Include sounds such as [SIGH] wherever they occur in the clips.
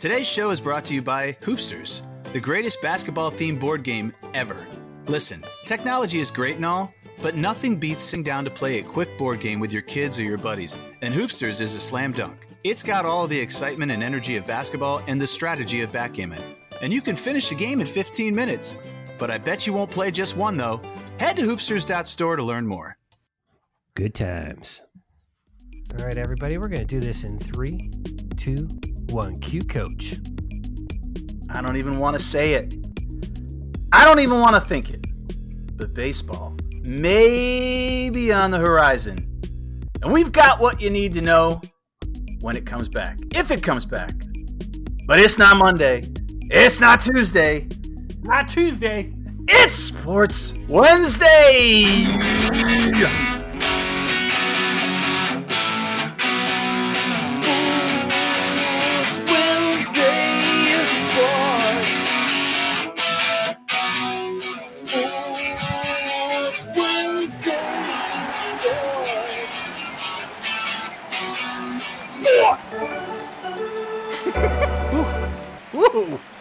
Today's show is brought to you by Hoopsters, the greatest basketball themed board game ever. Listen, technology is great and all, but nothing beats sitting down to play a quick board game with your kids or your buddies, and Hoopsters is a slam dunk. It's got all the excitement and energy of basketball and the strategy of backgammon. And you can finish a game in 15 minutes. But I bet you won't play just one, though. Head to hoopsters.store to learn more. Good times. All right, everybody, we're going to do this in three, two, one. Cue coach. I don't even want to say it. I don't even want to think it. But baseball may be on the horizon. And we've got what you need to know when it comes back. If it comes back. But it's not Monday. It's not Tuesday. Not Tuesday. It's Sports Wednesday.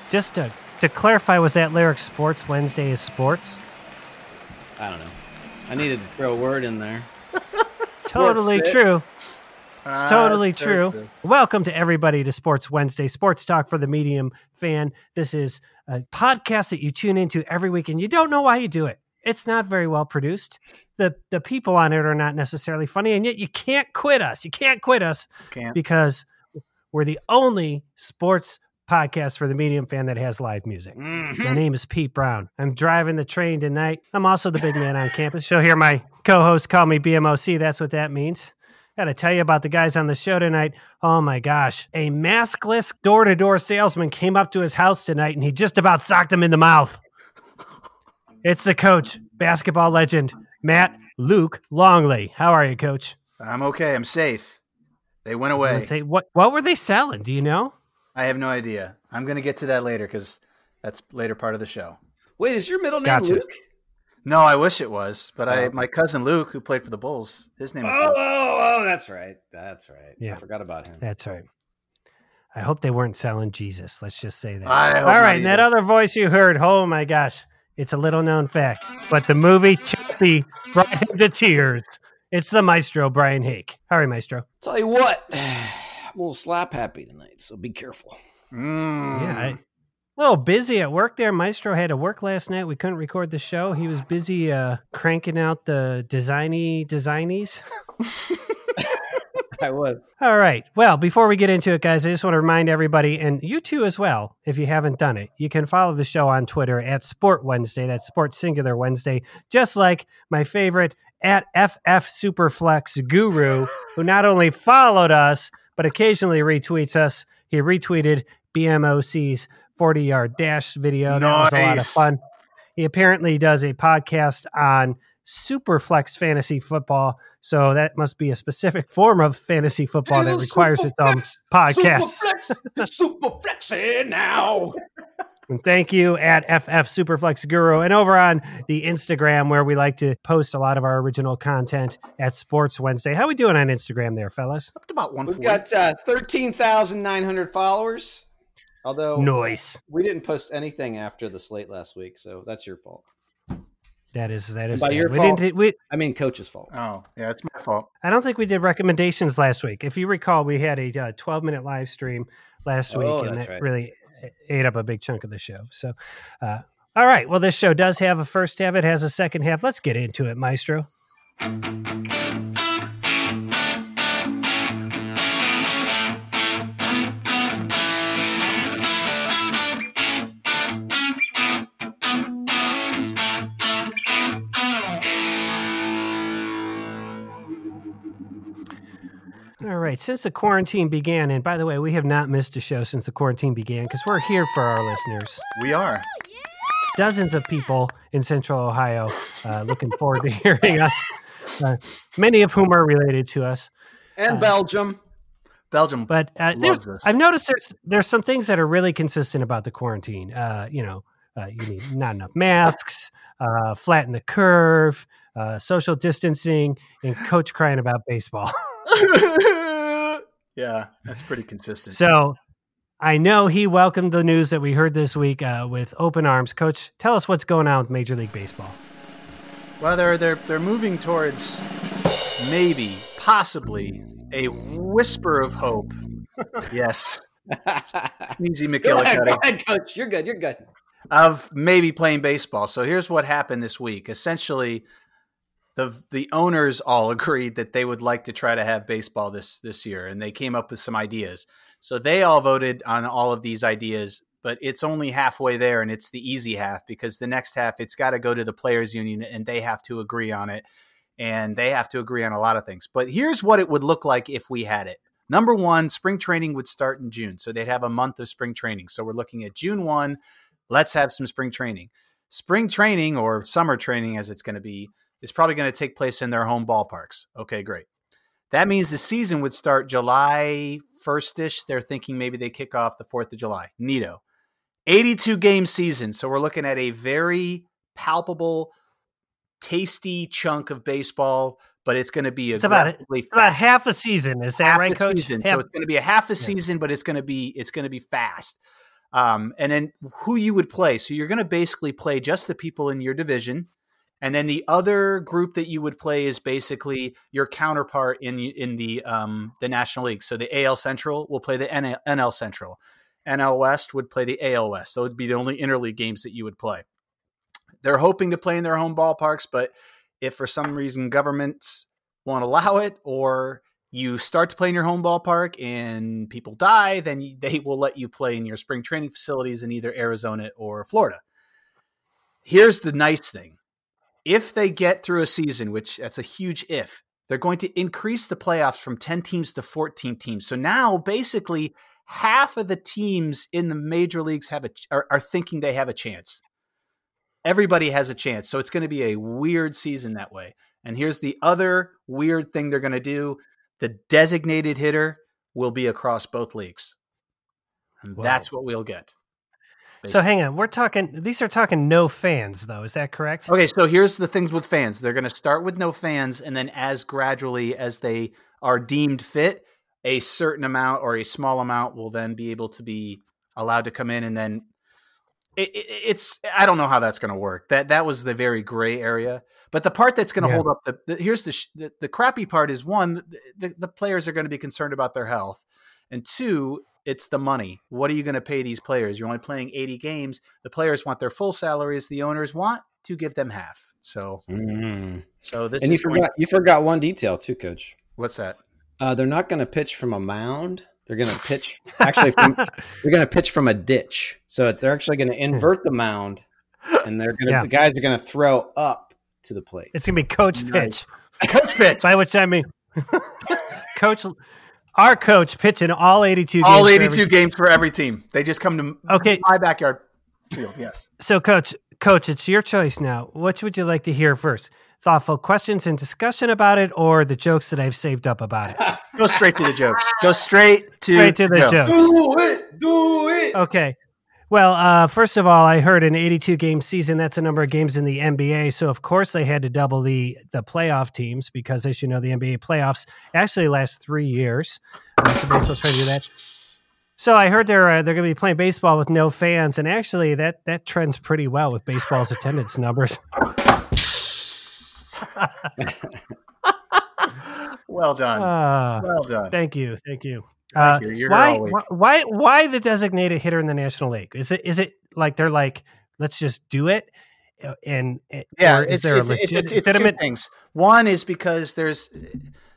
Just to, to clarify, was that lyric Sports Wednesday is sports? I don't know. I needed to throw a word in there. [LAUGHS] totally fit. true. It's totally that's very true. true. Welcome to everybody to Sports Wednesday, sports talk for the medium fan. This is a podcast that you tune into every week and you don't know why you do it. It's not very well produced. The the people on it are not necessarily funny, and yet you can't quit us. You can't quit us Can't. because we're the only sports podcast for the medium fan that has live music. Mm-hmm. My name is Pete Brown. I'm driving the train tonight. I'm also the big man on campus. You'll hear my co-host call me BMOC. That's what that means. Got to tell you about the guys on the show tonight. Oh my gosh. A maskless door to door salesman came up to his house tonight and he just about socked him in the mouth. It's the coach, basketball legend, Matt Luke Longley. How are you, coach? I'm okay. I'm safe. They went away. say, what, what were they selling? Do you know? I have no idea. I'm going to get to that later because that's later part of the show. Wait, is your middle name Gotcha. Luke? No, I wish it was, but I Oh. my cousin Luke, who played for the Bulls, his name is Oh, Luke. oh, oh, that's right. That's right. Yeah. I forgot about him. That's right. I hope they weren't selling Jesus. Let's just say that. I hope All and that other voice you heard, oh my gosh, it's a little known fact, but the movie Chappie brought him to tears. It's the maestro, Brian Hake. All right, maestro. Tell you what, I'm a little slap happy tonight, so be careful. Mm. Yeah, I, a little busy at work there. Maestro had to work last night. We couldn't record the show. He was busy uh, cranking out the designy designies. [LAUGHS] I was. All right. Well, before we get into it, guys, I just want to remind everybody, and you too as well, if you haven't done it, you can follow the show on Twitter at Sport Wednesday. That's Sport Singular Wednesday. Just like my favorite at FF Superflex Guru, who not only followed us but occasionally retweets us. He retweeted BMOC's 40 yard dash video. That was a lot of fun. He apparently does a podcast on Superflex fantasy football. So that must be a specific form of fantasy football that requires its own podcast. Super flexy now. [LAUGHS] And thank you at FF Superflex Guru and over on the Instagram where we like to post a lot of our original content at Sports Wednesday. How we doing on Instagram there, fellas? Up to about We've got uh, 13,900 followers. Although Noise. we didn't post anything after the slate last week, so that's your fault. That is that is By bad. your we fault. didn't we I mean, coach's fault. oh, yeah, it's my fault. I don't think we did recommendations last week. If you recall, we had a uh, 12 minute live stream last week, Oh, and that right. really ate up a big chunk of the show. So, uh, all right. Well, this show does have a first half. It has a second half. Let's get into it, Maestro. All right. Since the quarantine began, and by the way, we have not missed a show since the quarantine began because we're here for our listeners. We are. Dozens of people in Central Ohio uh, looking forward to [LAUGHS] hearing us, uh, many of whom are related to us. And Uh, Belgium. Belgium. But uh, Loves there's, us. I've noticed there's there's some things that are really consistent about the quarantine. Uh, you know, uh, you need not enough masks, uh, flatten the curve, uh, social distancing, and coach crying about baseball. [LAUGHS] [LAUGHS] yeah, that's pretty consistent. So I know he welcomed the news that we heard this week uh, with open arms. Coach, tell us what's going on with Major League Baseball. Well, they're they're they're moving towards maybe, possibly, a whisper of hope. [LAUGHS] Yes, Sneezy ahead, McGillicuddy. go ahead, coach. You're good. You're good. of maybe playing baseball. So here's what happened this week. Essentially, the the owners all [LAUGHS] agreed that they would like to try to have baseball this this year, and they came up with some ideas. So they all voted on all of these ideas, but it's only halfway there, and it's the easy half because the next half it's got to go to the players' union, and they have to agree on it, and they have to agree on a lot of things. But here's what it would look like if we had it. Number one, spring training would start in June. So they'd have a month of spring training. So we're looking at June 1. Let's have some spring training. Spring training or summer training, as it's going to be, is probably going to take place in their home ballparks. Okay, great. That means the season would start July 1st ish. They're thinking maybe they kick off the 4th of July. Neato. 82 game season. So we're looking at a very palpable, tasty chunk of baseball, but it's going to be It's about It's about half a season. Is that half right, Coach? season. Half- So it's going to be a half a season, but it's going to be it's going to be fast. Um, and then who you would play? So you're going to basically play just the people in your division, and then the other group that you would play is basically your counterpart in in the um, the National League. So the AL Central will play the NL, NL Central, NL West would play the AL West. So it would be the only interleague games that you would play. They're hoping to play in their home ballparks, but if for some reason governments won't allow it or you start to play in your home ballpark and people die, then they will let you play in your spring training facilities in either Arizona or Florida. Here's the nice thing. If they get through a season, which that's a huge if, they're going to increase the playoffs from 10 teams to 14 teams. So now basically half of the teams in the major leagues have a are, are thinking they have a chance. Everybody has a chance. So it's going to be a weird season that way. And here's the other weird thing they're going to do the designated hitter will be across both leagues. And Whoa. that's what we'll get. So hang on. We're talking, these are talking no fans, though. Is that correct? Okay, so here's the things with fans. They're going to start with no fans, and then as gradually as they are deemed fit, a certain amount or a small amount will then be able to be allowed to come in, and then it, it, it's I don't know how that's going to work. That that was the very gray area. But the part that's going to Yeah. hold up the, the here's the, sh- the the crappy part is one the, the players are going to be concerned about their health, and two it's the money. What are you going to pay these players? You're only playing 80 games. The players want their full salaries. The owners want to give them half. So Mm. so this And you is going- forgot you forgot one detail too, Coach. what's that? Uh, they're not going to pitch from a mound. They're going [LAUGHS] to pitch actually. From, they're going to pitch from a ditch. So they're actually going to invert the mound, and they're going to Yeah. the guys are going to throw up to the plate. It's going to be Coach Nice. Pitch. Coach pitch. By which I mean, [LAUGHS] Coach, our coach pitching all 82 All games for every 82 games for every team. They just come to Okay. my backyard field. Yes. So, Coach, Coach, it's your choice now. Which would you like to hear first? Thoughtful questions and discussion about it, or the jokes that I've saved up about it? Go straight to the jokes. Go straight to, Straight to the joke. jokes. Do it, do it. Okay. Well, uh, first of all, I heard an 82 game season. That's a number of games in the NBA. So, of course, they had to double the the playoff teams because, as you know, the NBA playoffs actually last three years. Uh, so baseball's trying to do that. So I heard they're uh, they're going to be playing baseball with no fans, and actually that that trends pretty well with baseball's attendance numbers. [LAUGHS] [LAUGHS] Well done. Uh, well done. thank you, thank you. Thank Uh, you. You're why, week. why why the designated hitter in the National League? Is it is it like they're like let's just do it? Uh, And and- Yeah, is it's, there it's, it's, legit- it's, it's two legitimate? things. One is because there's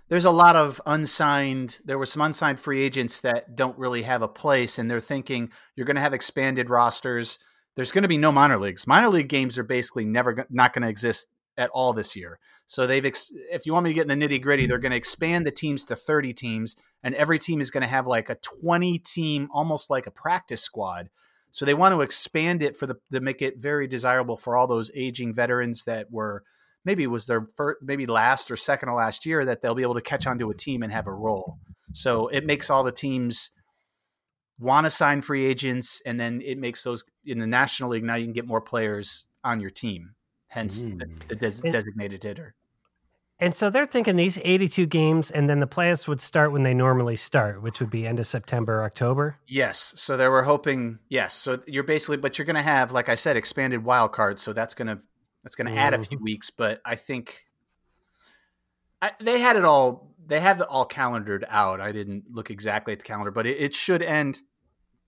there's a lot of unsigned. There were some unsigned free agents that don't really have a place, and they're thinking you're going to have expanded rosters. There's going to be no minor leagues. Minor league games are basically never not going to exist at all this year. So they've, ex- if you want me to get in the nitty gritty, they're going to expand the teams to 30 teams, and every team is going to have like a 20 team, almost like a practice squad. So they want to expand it for the to make it very desirable for all those aging veterans that were maybe was their first, maybe last or second to last year that they'll be able to catch onto a team and have a role. So it makes all the teams want to sign free agents, and then it makes those in the National League now you can get more players on your team. Hence the, Mm. the des- It- designated hitter. And so they're thinking these 82 games, and then the playoffs would start when they normally start, which would be end of September, October. Yes. So they were hoping. Yes. So you're basically, but you're going to have, like I said, expanded wild cards. So that's going to that's going to add a few weeks. But I think I, they had it all. They have it all calendared out. I didn't look exactly at the calendar, but it, it should end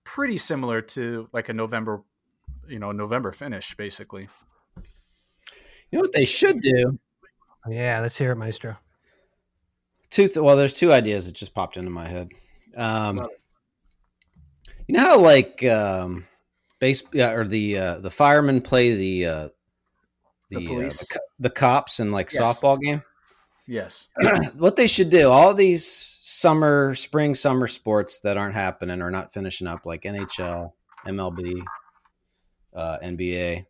pretty similar to like a November, you know, November finish, basically. You know what they should do? Yeah, let's hear it, Maestro. Two. Th- well, there's two ideas that just popped into my head. Um, you know how like um, base yeah, or the uh, the firemen play the uh, the The uh, police? the, the cops in like Yes. softball game. Yes. [CLEARS THROAT] what they should do all these summer spring summer sports that aren't happening or not finishing up like nhl mlb uh, nba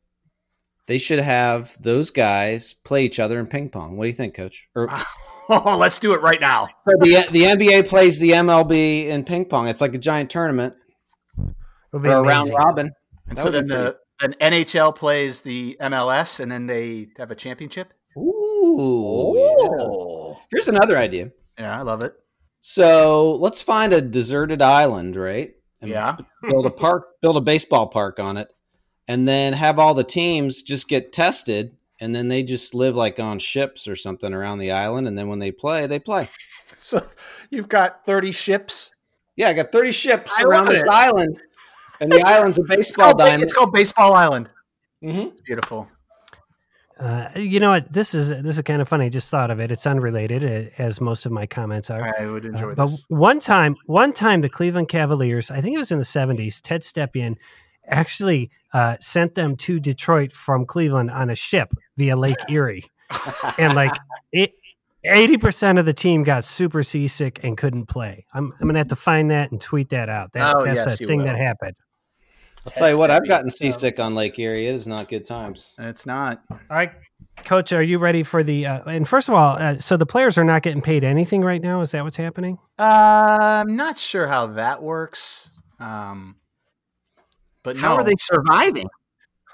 they should have those guys play each other in ping pong what do you think coach or [LAUGHS] oh, let's do it right now. so the, the nba plays the mlb in ping pong it's like a giant tournament It would or be a round robin And That so then be the an NHL plays the MLS, and then they have a championship. Ooh, oh. yeah. here's another idea yeah, I love it. so let's find a deserted island right and Yeah. build a park, [LAUGHS] build a baseball park on it, and then have all the teams just get tested, and then they just live like on ships or something around the island, and then when they play, they play. [LAUGHS] So you've got thirty ships. Yeah, I got thirty ships I around this it. island, and the [LAUGHS] island's a It's baseball called, diamond. it's called Baseball Island. Mhm. It's beautiful. Uh, you know what? This is this is kind of funny. I just thought of it. It's unrelated, uh, as most of my comments are. I would enjoy Uh, but this. one time, one time, the Cleveland Cavaliers, I think it was in the seventies, Ted Stepien actually uh, sent them to Detroit from Cleveland on a ship via Lake [LAUGHS] Erie, and like it. Eighty percent of the team got super seasick and couldn't play. I'm, I'm gonna have to find that and tweet that out. That, Oh, that's yes, a thing will. that happened. I'll tell you what, I've gotten seasick on Lake Erie. It is not good times. It's not. All right, Coach, are you ready for the? Uh, and first of all, uh, so the players are not getting paid anything right now. Is that what's happening? Uh, I'm not sure how that works. Um, but How no, are they surviving?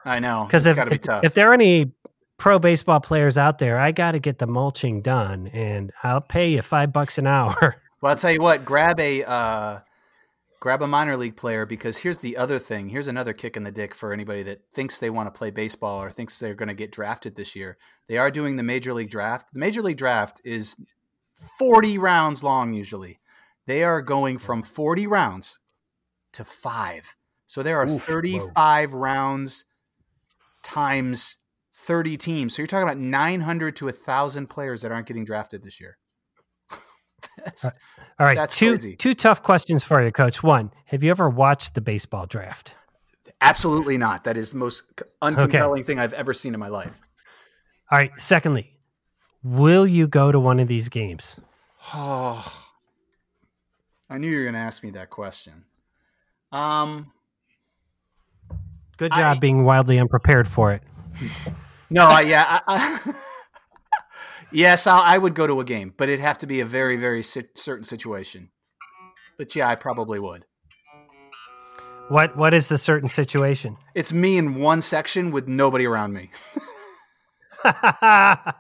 I know Because if, be if, if there are any pro baseball players out there, I got to get the mulching done, and I'll pay you five bucks an hour. [LAUGHS] Well, I'll tell you what. Grab a uh, grab a minor league player because here's the other thing. Here's another kick in the dick for anybody that thinks they want to play baseball or thinks they're going to get drafted this year. They are doing the major league draft. The major league draft is 40 rounds long usually. They are going from 40 rounds to five. So there are Oof, whoa. 35 rounds times 30 teams. So you're talking about 900 to 1,000 players that aren't getting drafted this year. [LAUGHS] That's, All right, That's two crazy. two tough questions for you, Coach. One, have you ever watched the baseball draft? Absolutely not. That is the most uncompelling thing I've ever seen in my life. All right. Secondly, will you go to one of these games? Oh, [SIGHS] I knew you were going to ask me that question. Um, Good I- job being wildly unprepared for it. no, I, yeah, I, I, [LAUGHS] yes, I, I would go to a game, but it'd have to be a very, very si- certain situation. But yeah, I probably would. What What is the certain situation? It's me in one section with nobody around me. [LAUGHS]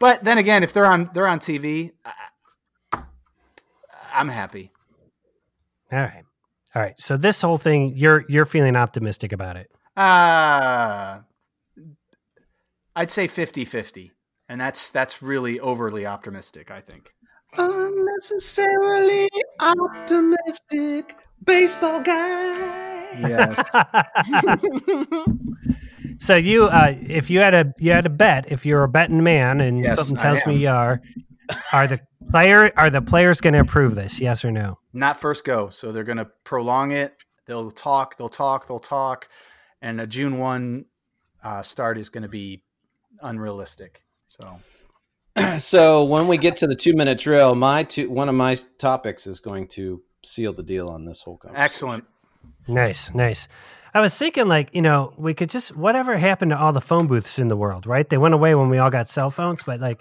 But then again, if they're on they're on TV, I, I'm happy. All right. All right. So this whole thing, you're you're feeling optimistic about it. Uh I'd say 50-50. And that's that's really overly optimistic, I think. Unnecessarily optimistic baseball guy. Yes. [LAUGHS] [LAUGHS] so you, uh, if you had a you had a bet, if you're a betting man, and Yes, something tells me you are, are the player are the players going to approve this? Yes or no? Not first go. So they're going to prolong it. They'll talk, they'll talk, they'll talk. And a June 1 uh, start is going to be unrealistic. So [CLEARS THROAT] so when we get to the two minute drill, my two one of my topics is going to seal the deal on this whole conversation. excellent. Nice, nice. I was thinking, like, you know, we could just whatever happened to all the phone booths in the world, right? They went away when we all got cell phones, but like,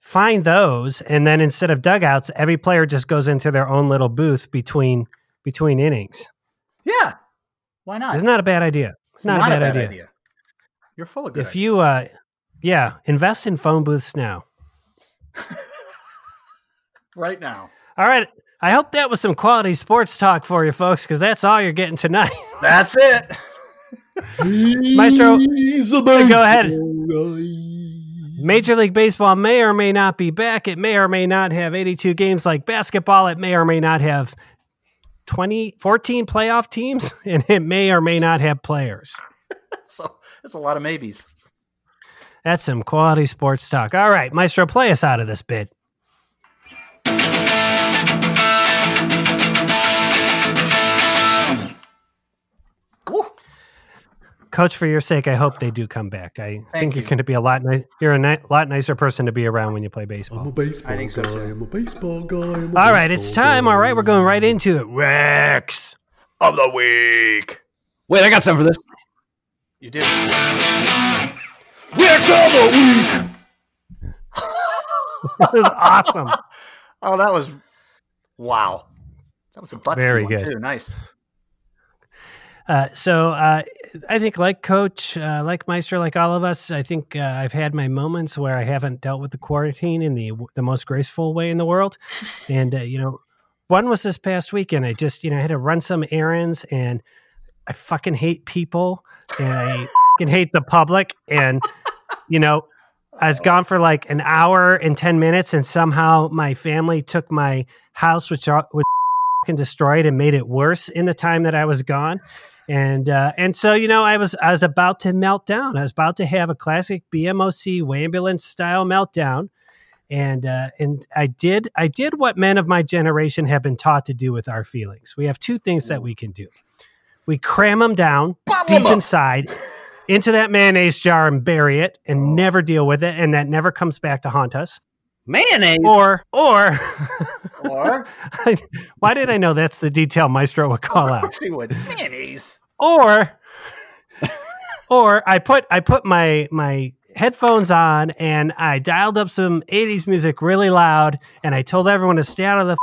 find those, and then instead of dugouts, every player just goes into their own little booth between between innings. Yeah. Why not? It's not a bad idea. It's not, a bad, idea. You're full of good If you, uh, Yeah, invest in phone booths now. [LAUGHS] Right now. All right. I hope that was some quality sports talk for you folks because that's all you're getting tonight. That's it. [LAUGHS] Maestro, go ahead. [LAUGHS] Major League Baseball may or may not be back. It may or may not have 82 games like basketball. It may or may not have 20, 14 playoff teams, [LAUGHS] and it may or may not have players. [LAUGHS] So it's a lot of maybes. That's some quality sports talk. All right, Maestro, play us out of this bit. Coach, for your sake, I hope they do come back. I think you're going to be a lot nice. You're a ni- lot nicer person to be around when you play baseball. I'm a baseball. baseball I think so, guy. too. I'm a baseball guy. I'm a All right, it's time. guy. All right, we're going right into it. Rex. Of the week. Wait, I got something for this. You did. Rex of the week. [LAUGHS] That was awesome. [LAUGHS] Oh, that was wow. That was a butt Very one good. too. Nice. Uh, so uh, I think, like Coach, uh, like Meister, like all of us, I think uh, I've had my moments where I haven't dealt with the quarantine in the the most graceful way in the world, [LAUGHS] and uh, you know, one was this past weekend. I just you know I had to run some errands, and I fucking hate people, and I fucking hate the public, and you know. I was gone for like an hour and 10 minutes, and somehow my family took my house, which was [LAUGHS] fucking destroyed, and made it worse in the time that I was gone and uh, and so you know I was I was about to melt down. I was about to have a classic BMOC ambulance style meltdown, and uh, and I did I did what men of my generation have been taught to do with our feelings. We have two things that we can do. We cram them down deep inside into that mayonnaise jar and bury it and never deal with it, and that never comes back to haunt us. Mayonnaise. Or or [LAUGHS] Or [LAUGHS] why did I know that's the detail Maestro would call out? see what mayonnaise. or or I put I put my my headphones on and I dialed up some 80s music really loud and I told everyone to stay out of the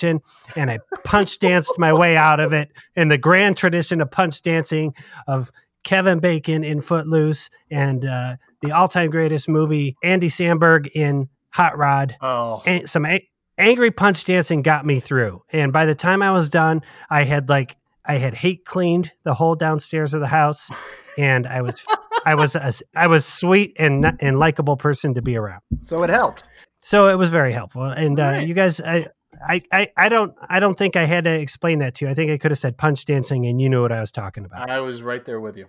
[LAUGHS] and I punch danced my way out of it in the grand tradition of punch dancing of Kevin Bacon in Footloose and uh, the all-time greatest movie Andy Samberg in Hot Rod Oh, a- some a- angry punch dancing got me through. And by the time I was done, I had like I had hate cleaned the whole downstairs of the house, and I was I was a, I was sweet and n- and likable person to be around. so it helped. So it was very helpful. And uh, Alright. you guys, I, I I I don't I don't think I had to explain that to you. I think I could have said punch dancing, and you knew what I was talking about. I was right there with you.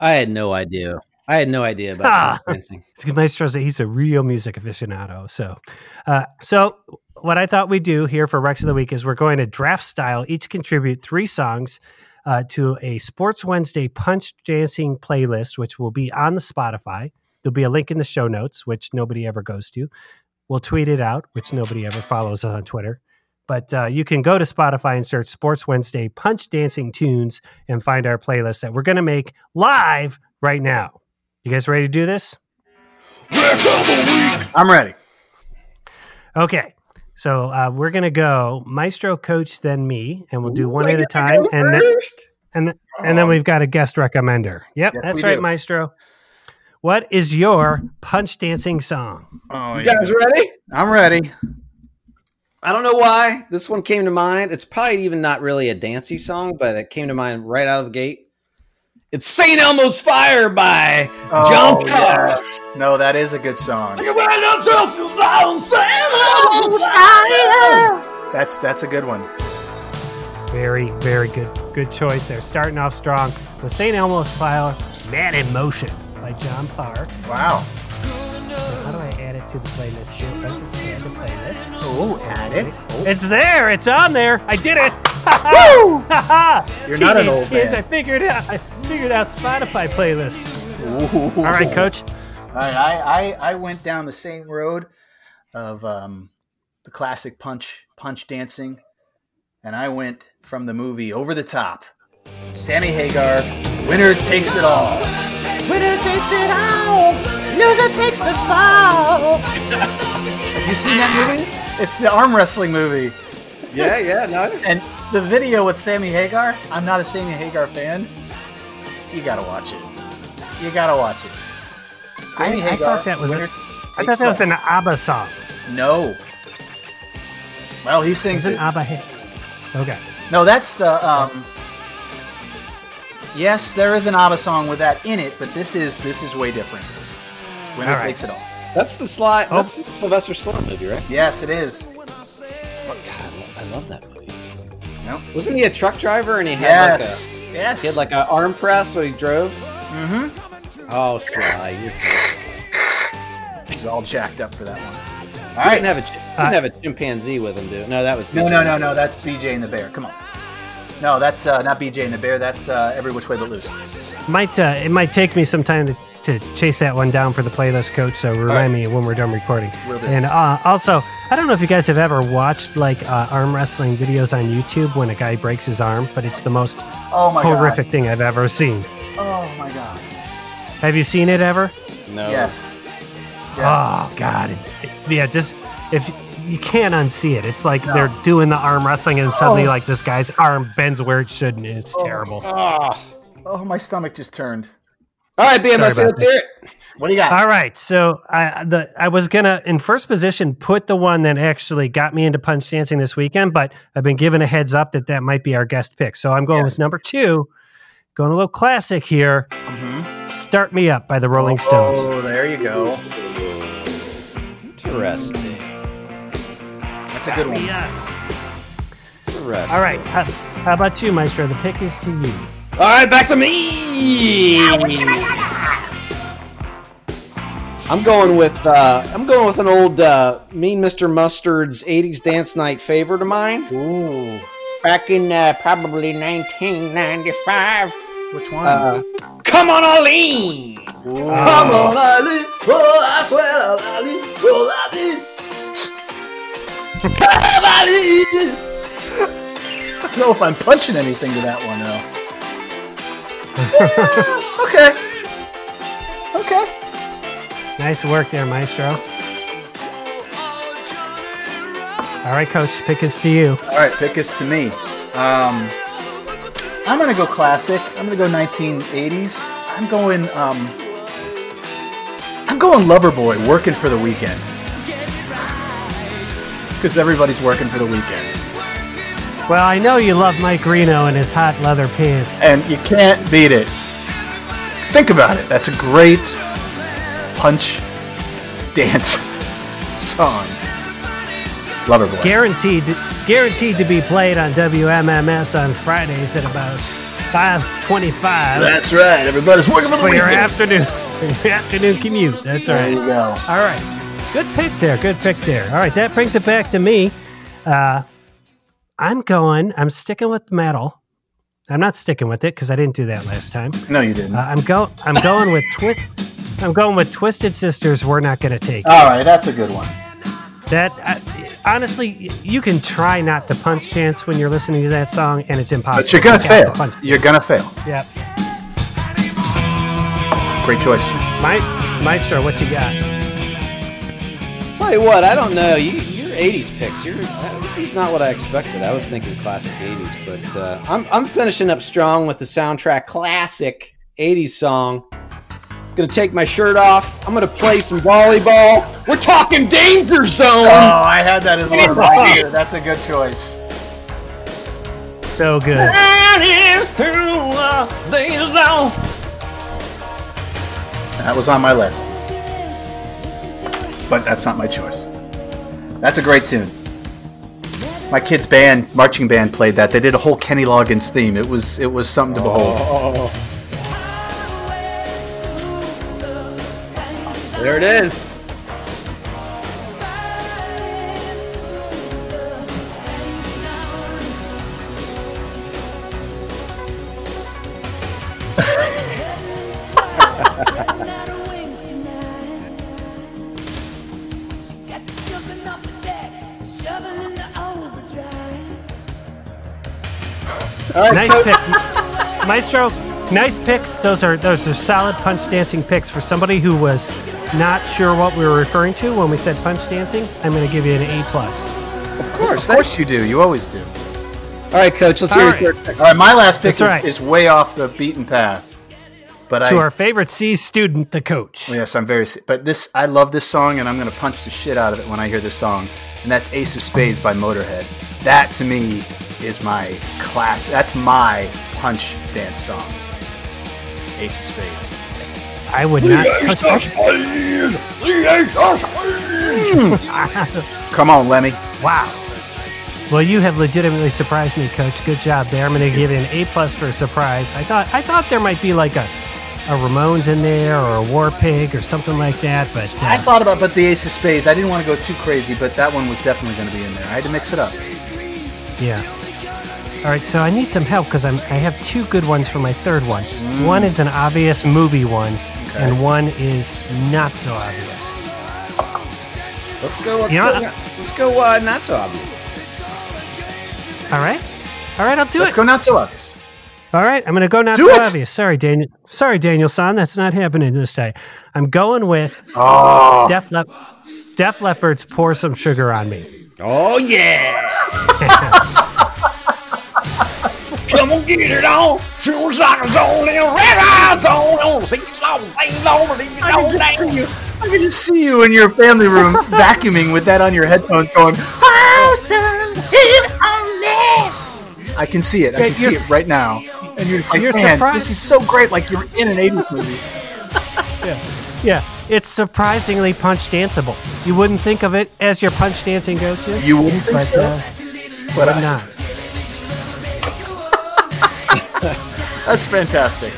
I had no idea. I had no idea about [LAUGHS] Ah. dancing. Maestro's he's a real music aficionado. So, uh, so what I thought we'd do here for Rex of the Week is we're going to draft style each contribute three songs uh, to a Sports Wednesday Punch Dancing playlist, which will be on the Spotify. There'll be a link in the show notes, which nobody ever goes to. We'll tweet it out, which nobody ever follows on Twitter. But uh, you can go to Spotify and search Sports Wednesday Punch Dancing Tunes and find our playlist that we're going to make live right now. You guys ready to do this? Rex of the week. I'm ready. Okay. So uh, we're gonna go Maestro Coach, then me, and we'll do one at a time, and then and then, and then we've got a guest recommender. Yep, Yes, that's right, do. Maestro. What is your punch dancing song? Oh, You guys ready? I'm ready. I don't know why this one came to mind. It's probably even not really a dancey song, but it came to mind right out of the gate. It's St. Elmo's Fire by oh, John Oh, Parr. yes. No, that is a good song. That's that's a good one. Very, very good, good choice there. Starting off strong with St. Elmo's Fire, "Man in Motion" by John Parr. Wow. How do I add it to the playlist? here? Add the playlist. Oh, add it. Oh. It's there. It's on there. I did it. [LAUGHS] Woo! You're not an old kids. man. I figured it out. I figured out Spotify playlists. Ooh. All right, Coach. All right, I, I I went down the same road of um, the classic punch punch dancing, and I went from the movie Over the Top. Sammy Hagar, winner takes it all. Winner takes it all. Loser takes the fall. Have you seen that movie? It's the arm wrestling movie, Yeah, yeah, no. and the video with Sammy Hagar. I'm not a Sammy Hagar fan. You gotta watch it. You gotta watch it. Sammy I, I thought that was. winner I thought that was an ABBA song. No. Well, he It sings was an. ABBA hit. Okay. No, that's the. Um, yes, there is an ABBA song with that in it, but this is this is way different. Winner All right. takes it all. That's the slide. Oh. That's the Sylvester Stallone movie, right? Yes, it is. God, I love that movie. No. Wasn't he a truck driver and he had Yes. like a yes. he had like an arm press when he drove? mm-hmm. Oh, Sly, you [LAUGHS] He's all jacked up for that one. All All right. didn't have a chi- didn't have a chimpanzee with him, dude. No, that was No, no, no, no. That's BJ and the Bear. Come on. No, that's uh, not BJ and the Bear. That's uh, Every Which Way But Loose. Might uh, it might take me some time to, to chase that one down for the playlist, coach. So remind me when we're done recording. And uh, also, I don't know if you guys have ever watched like uh, arm wrestling videos on YouTube when a guy breaks his arm, but it's the most Oh my horrific thing I've ever seen. Oh my god. Have you seen it ever? No. Yes. Yes. Oh God! It, it- yeah, just if you can't unsee it, it's like No. they're doing the arm wrestling, and suddenly Oh. like this guy's arm bends where it shouldn't. It's Oh. terrible. Ah. Oh, my stomach just turned. All right, BMS, let's about hear it. What do you got? All right, so I the I was gonna in first position put the one that actually got me into punch dancing this weekend, but I've been given a heads up that that might be our guest pick. So I'm going Yes. with number two, going a little classic here. Mhm. "Start Me Up" by the Rolling Stones. Oh, there you go. Interesting. That's a good one. Interesting. All right, how, how about you, Maestro? The pick is to you. All right, back to me. I'm going with uh, I'm going with an old uh, Mean Mr. Mustard's '80s dance night favorite of mine. Ooh. Back in uh, probably 1995. Which one? Uh, Come on, Arlene. Come on, Arlene. Oh, I swear, Arlene. Oh, Arlene. Come on, Arlene. I don't know if I'm punching anything to that one though. [LAUGHS] okay. Okay. Nice work there, Maestro. All right, Coach, pick is to you. All right, pick is to me. Um, I'm gonna go classic. I'm gonna go 1980s. I'm going. Um, I'm going Loverboy, working for the weekend. Because everybody's working for the weekend, Well, I know you love Mike Reno and his hot leather pants. and you can't beat it. Think about it. That's a great punch dance [LAUGHS] song. Loverboy. Guaranteed, guaranteed to be played on WMMS on Fridays at about 5:25 That's right. Everybody's working for the for your weekend. afternoon, [LAUGHS] your afternoon commute. That's There right. you go. All right. Good pick there. Good pick there. All right. That brings it back to me. Uh, I'm going, I'm sticking with metal. I'm not sticking with it because I didn't do that last time. No, you didn't. Uh, I'm go I'm going with twi- I'm going with Twisted Sisters. We're not going to take. All right, that's a good one. that. Uh, honestly, you can try not to punch chance when you're listening to that song, and it's impossible. But you're gonna You have to fail. punch You're gonna fail. Yep. Great choice. My, Maestro, what you got? Tell you what, I don't know. You, your '80s picks. You're, uh, this is not what I expected. I was thinking classic '80s, but uh, I'm I'm finishing up strong with the soundtrack classic '80s song. Gonna take my shirt off. I'm gonna play some volleyball. We're talking Danger Zone. Oh, I had that as well. of mine. too. That's a good choice. So good. That was on my list. But that's not my choice. That's a great tune. My kids' band, marching band, played that. They did a whole Kenny Loggins theme. It was it was something to behold. There it is. Nice pick, Maestro. Nice picks. Those are those are solid punch dancing picks for somebody who was not sure what we were referring to when we said punch dancing. I'm going to give you an A plus. Of course. Of course you do. You always do. All right, coach. Let's hear All your right. third pick. All right, my last pick That's right. is, is way off the beaten path. But to I, our favorite C student, the coach. Oh, yes, I'm very. But this, I love this song, and I'm gonna punch the shit out of it when I hear this song. And that's Ace of Spades by Motorhead. That to me is my class. That's my punch dance song. Ace of Spades. I would not touch. Hmm. Come on, Lemmy. Wow. Well, you have legitimately surprised me, Coach. Good job there. I'm going to give you an A plus for a surprise. I thought I thought there might be like a, a Ramones in there or a War Pig or something like that, but uh, I thought about but the Ace of Spades. I didn't want to go too crazy, but that one was definitely going to be in there. I had to mix it up. yeah. All right, so I need some help because I'm I have two good ones for my third one. One is an obvious movie one, and one is not so obvious. Let's go. Let's You know, go, let's go uh, not so obvious. All right, all right, I'll do it. Let's go not so obvious. All right, I'm going to go not Do so it! obvious. Sorry, Daniel. Sorry, Daniel-san. That's not happening this day. I'm going with Oh, Def, Lep- Def Leppard's "Pour Some Sugar on Me." Oh yeah! [LAUGHS] Come on, get it on. Sure like a zone in a red eye zone. On sing long, sing long, sing I long, can just dang. see you. I can just see you in your family room [LAUGHS] vacuuming with that on your headphones, going. Pour some sugar on me. I can see it. I can see it right now. And you're like, You're surprised- this is so great. Like you're in an '80s movie. [LAUGHS] Yeah, Yeah. it's surprisingly punch danceable. You wouldn't think of it as your punch dancing go-to, You wouldn't think but so, uh, but I- not. [LAUGHS] that's fantastic.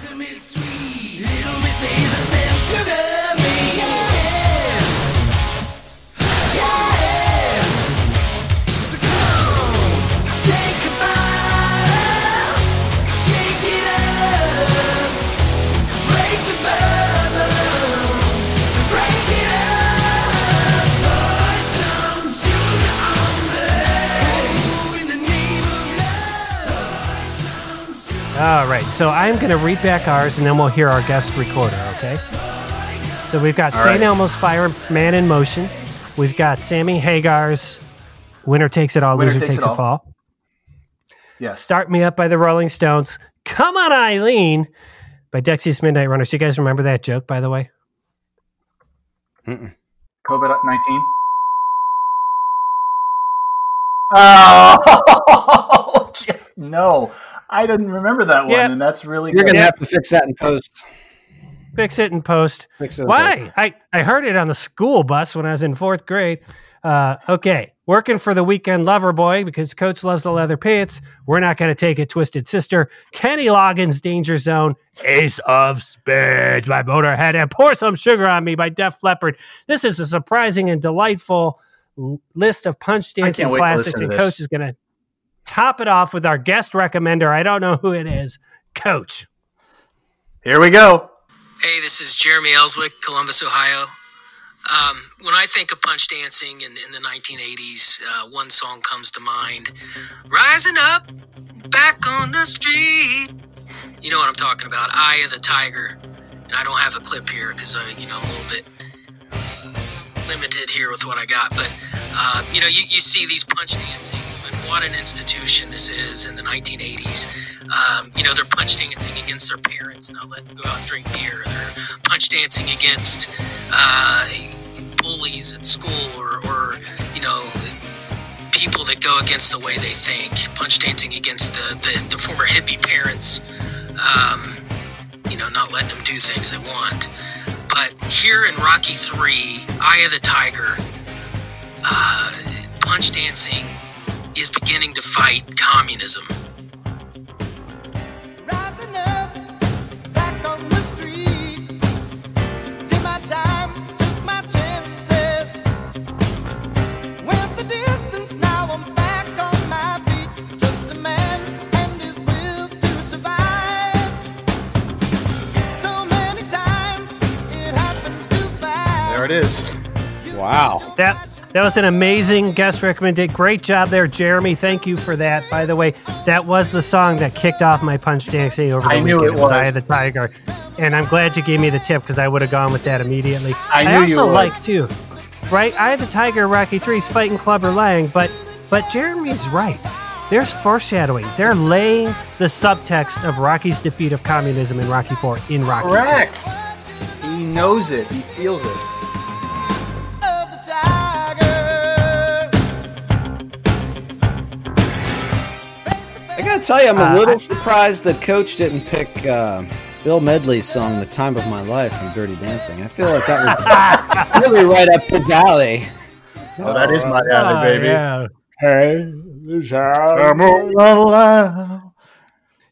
All right, so I'm going to read back ours, and then we'll hear our guest recorder. Okay. So we've got All St. right. Elmo's Fireman in Motion. We've got Sammy Hagar's "Winner Takes It All, Winner Loser Takes Takes, It a All. Fall." Yes. "Start Me Up" by the Rolling Stones. "Come On, Eileen" by Dexys Midnight Runners. You guys remember that joke, by the way? COVID nineteen. [LAUGHS] Oh [LAUGHS] no, I didn't remember that one, Yeah. and that's really You're gonna have to fix that in post. Fix it in post. Fix it. in post. Why? I, I heard it on the school bus when I was in fourth grade. Uh, okay, working for the weekend lover boy because coach loves the leather pants. We're not going to take it, Twisted Sister. Kenny Loggins, Danger Zone, Ace of Spades by Motorhead, and Pour Some Sugar on Me by Def Leppard. This is a surprising and delightful list of punch dancing can't wait to classics, listen to and this. coach is going to top it off with our guest recommender. I don't know who it is, Coach. Here we go. Hey, this is Jeremy Ellswick, Columbus, Ohio. Um, when I think of punch dancing in, in the 1980s, uh, one song comes to mind Rising Up, Back on the Street. You know what I'm talking about, Eye of the Tiger. And I don't have a clip here because, uh, you know, I'm a little bit limited here with what I got. But, uh, you know, you, you see these punch dancing, and what an institution this is in the 1980s. Um, you know, they're punch dancing against their parents, not letting them go out and drink beer. They're punch dancing against uh, bullies at school or, or, you know, people that go against the way they think. Punch dancing against the, the, the former hippie parents. Um, you know, not letting them do things they want. But here in Rocky 3, Eye of the Tiger, uh, punch dancing is beginning to fight communism. Rising up, back on the street. Did my time, took my chances. Went the distance, now I'm back on my feet. Just a man and his will to survive. So many times it happens too fast. There it is. Wow. That that was an amazing guest recommendation. Great job there, Jeremy. Thank you for that. By the way, that was the song that kicked off my punch dancing over the I knew weekend. it was. Eye of the Tiger, and I'm glad you gave me the tip because I would have gone with that immediately. I knew also like too, right? Eye of the Tiger, Rocky Three's fighting Clubber Lang, but but Jeremy's right. there's foreshadowing. They're laying the subtext of Rocky's defeat of communism in Rocky Four in Rocky. Correct. He knows it. He feels it. Gotta tell you, I'm a Uh, little I- surprised that Coach didn't pick uh, Bill Medley's song "The Time of My Life" from Dirty Dancing. I feel like that was [LAUGHS] really right up the alley. Oh, that is my Oh, alley, baby. yeah. I'm alive.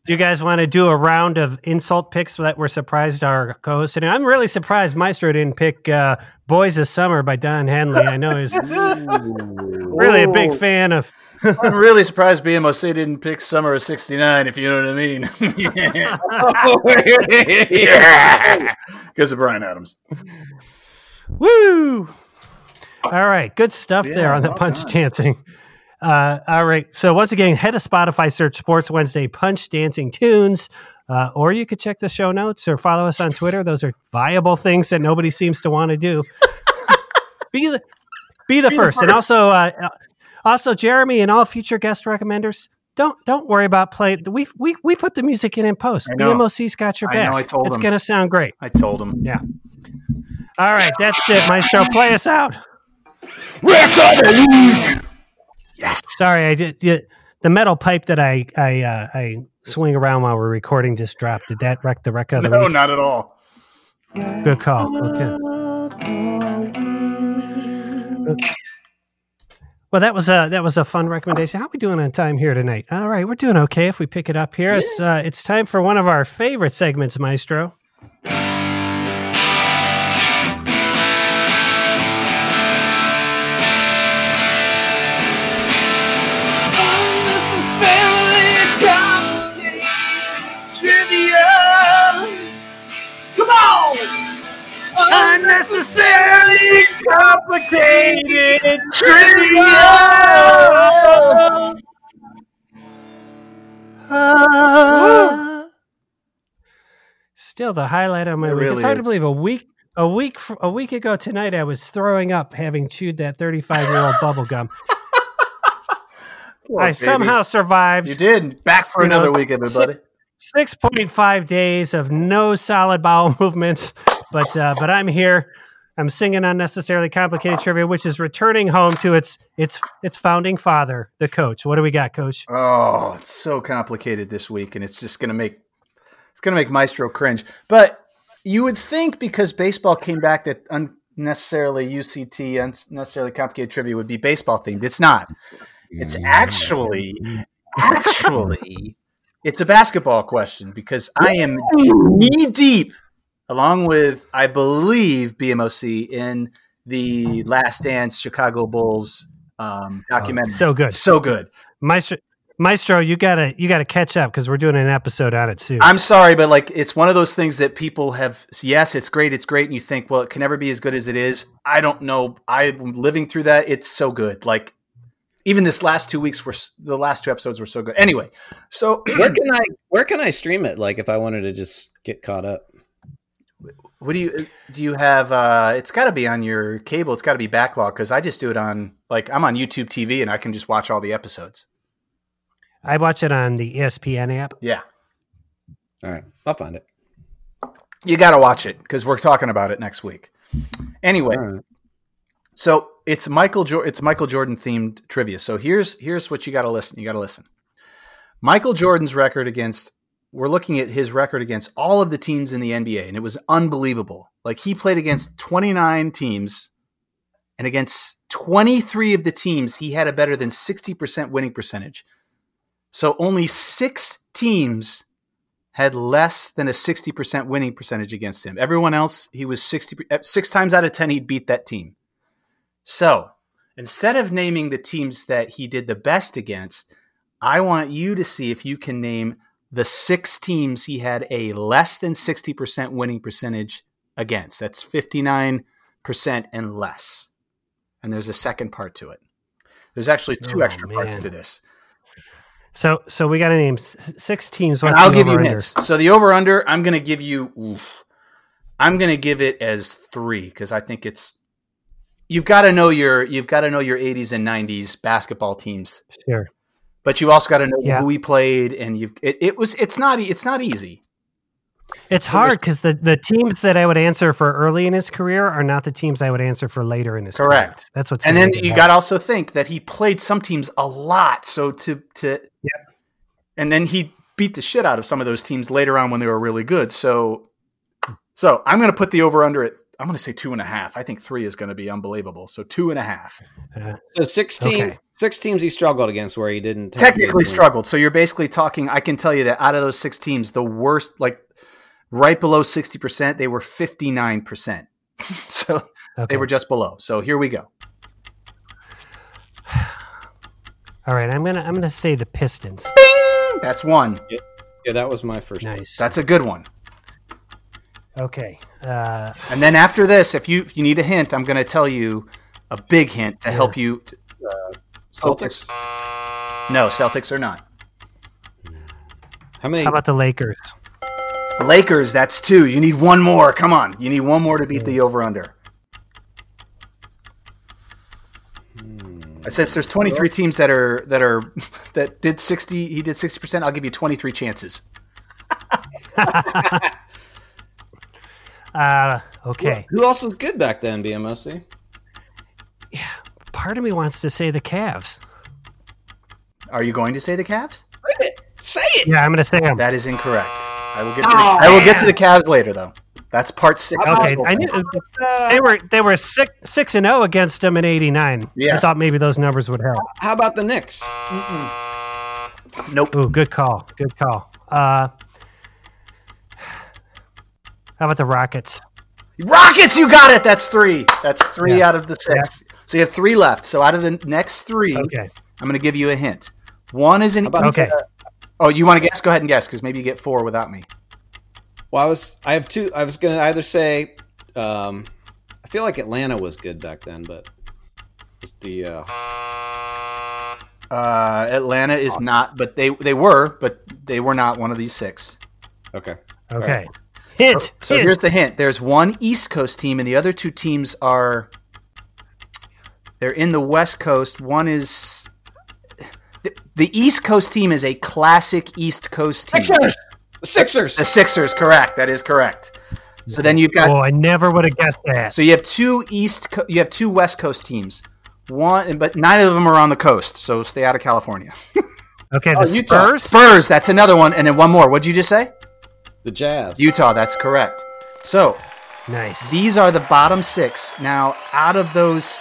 Do you guys want to do a round of insult picks that we're surprised our co-host didn't? I'm really surprised Maestro didn't pick uh, "Boys of Summer" by Don Henley. I know he's [LAUGHS] really a big fan of. I'm really surprised BMOC didn't pick Summer of 69, if you know what I mean. [LAUGHS] yeah. Because of Bryan Adams. Woo! All right, good stuff Yeah, there on the punch done. dancing. Uh, all right, so once again, head to Spotify, search Sports Wednesday Punch Dancing Tunes, uh, or you could check the show notes or follow us on Twitter. Those are viable things that nobody seems to want to do. [LAUGHS] be the be the, the first. and also uh, also Jeremy and all future guest recommenders. Don't don't worry about play. We we we put the music in in post. I know. BMOC's got your I back. know, I told it's them. gonna sound great. I told him. Yeah. All right, that's it, Maestro. Play us out. Rex on the league. Yes. Sorry, I did the, the metal pipe that I I uh, I swing around while we're recording just dropped. Did that wreck the wreck of the No, week? not at all. Good call. Okay. Okay. Well, that was a that was a fun recommendation. How we doing on time here tonight? All right, we're doing okay if we pick it up here. It's uh, it's time for one of our favorite segments, Maestro. Unnecessarily complicated trivial Come on Unnecessarily complicated trivia. Come on! Unnecessarily complicated trivia. Still the highlight of my It week. really it's hard to believe a week a week a week ago tonight I was throwing up having chewed that 35 year old [LAUGHS] bubble gum. Poor I baby. somehow survived. You did. Back for You know, another week, everybody. Six point five days of no solid bowel [LAUGHS] movements, but uh, but I'm here. I'm singing unnecessarily complicated trivia, which is returning home to its its its founding father, the coach. What do we got, Coach? Oh, it's so complicated this week, and it's just gonna make it's gonna make Maestro cringe. But you would think because baseball came back that unnecessarily UCT, unnecessarily complicated trivia would be baseball themed. It's not. It's actually actually it's a basketball question because I am knee deep, along with I believe BMOC in the Last Dance Chicago Bulls um, documentary. So good, so good. Maestro. Maestro, you gotta you gotta catch up because we're doing an episode on it soon. I'm sorry, but like it's one of those things that people have. Yes, it's great, it's great, and you think, well, it can never be as good as it is. I don't know. I'm living through that. It's so good. Like even this last two weeks were the last two episodes were so good. Anyway, so Where can I where can I stream it? Like if I wanted to just get caught up. What do you do? You have? uh It's got to be on your cable. It's got to be backlog because I just do it on like I'm on YouTube TV and I can just watch all the episodes. I watch it on the ESPN app. Yeah, All right, I'll find it. you got to watch it because we're talking about it next week. Anyway, All right. So it's Michael jo- it's Michael Jordan themed trivia. So here's here's what you got to listen. You got to listen. Michael Jordan's record against we're looking at his record against all of the teams in the NBA and it was unbelievable. Like he played against 29 teams and against 23 of the teams he had a better than 60% winning percentage. So only 6 teams had less than a 60% winning percentage against him. Everyone else he was 60 eh, 6 times out of 10 he'd beat that team. So instead of naming the teams that he did the best against, I want you to see if you can name the six teams he had a less than 60% winning percentage against. That's 59% and less. And there's a second part to it. There's actually two Oh, extra parts to this. So so we got to name six teams. What's I'll give you hints. So the over under, I'm going to give you, oof, I'm going to give it as three because I think it's, you've got to know your, you've got to know your 80s and 90s basketball teams Sure. But you also got to know Yeah. who he played, and you've it, it was it's not it's not easy. It's hard because the, the teams that I would answer for early in his career are not the teams I would answer for later in his career. Correct. That's what's and then you got to also think that he played some teams a lot. So to to and then he beat the shit out of some of those teams later on when they were really good. So so I'm going to put the over under at I'm going to say two and a half. I think three is going to be unbelievable. So two and a half. Uh, so six team, Okay. six teams he struggled against where he didn't Technically struggled. So you're basically talking. I can tell you that out of those six teams, the worst, like right below sixty percent, they were fifty nine percent. [LAUGHS] So they were just below. So here we go. All right, I'm gonna I'm gonna say the Pistons. That's one. Yeah, that was my first. Nice. That's a good one. Okay. Uh, And then after this, if you if you need a hint, I'm going to tell you a big hint to help you. Celtics. No, Celtics are not. How many? how about the Lakers? Lakers, that's two. You need one more. Come on, you need one more to beat the over under. I said there's 23 teams that are that are [LAUGHS] that did 60. He did 60 percent. I'll give you 23 chances. [LAUGHS] [LAUGHS] Uh, okay. Who else was good back then? BMSC. Yeah, part of me wants to say the Cavs. Are you going to say the Cavs? Say it. Yeah, I'm gonna say them. That is incorrect. I will get to the, I will get to the Cavs later though. That's part six. Okay, I knew Uh, they were they were six six and zero against them in '89. I thought maybe those numbers would help. how about the Knicks? Nope. Ooh, good call, good call. Uh, how about the Rockets? Rockets, you got it. That's three. That's three Yeah. out of the six. So you have three left. So out of the next three, Okay, I'm going to give you a hint. One is an. about- okay. Oh, you want to guess? Go ahead and guess because maybe you get four without me. Well, I was. I have two. I was going to either say. Um, I feel like Atlanta was good back then, but it's the. Uh, Uh, Atlanta is not, but they they were, but they were not one of these six. okay. Okay. Hint. So hint. here's the hint. There's one East Coast team, and the other two teams are. They're in the West Coast. One is. The, the East Coast team is a classic East Coast team. Sixers. The Sixers. The Sixers, correct. That is correct. So then you've got oh, I never would have guessed that. So you have two East, Co- you have two West Coast teams. One, but neither of them are on the coast. So stay out of California. [LAUGHS] Okay, oh, the Oh, Spurs. Spurs, that's another one, and then one more. What'd you just say? The Jazz. Utah, that's correct. So Nice. these are the bottom six. Now, out of those,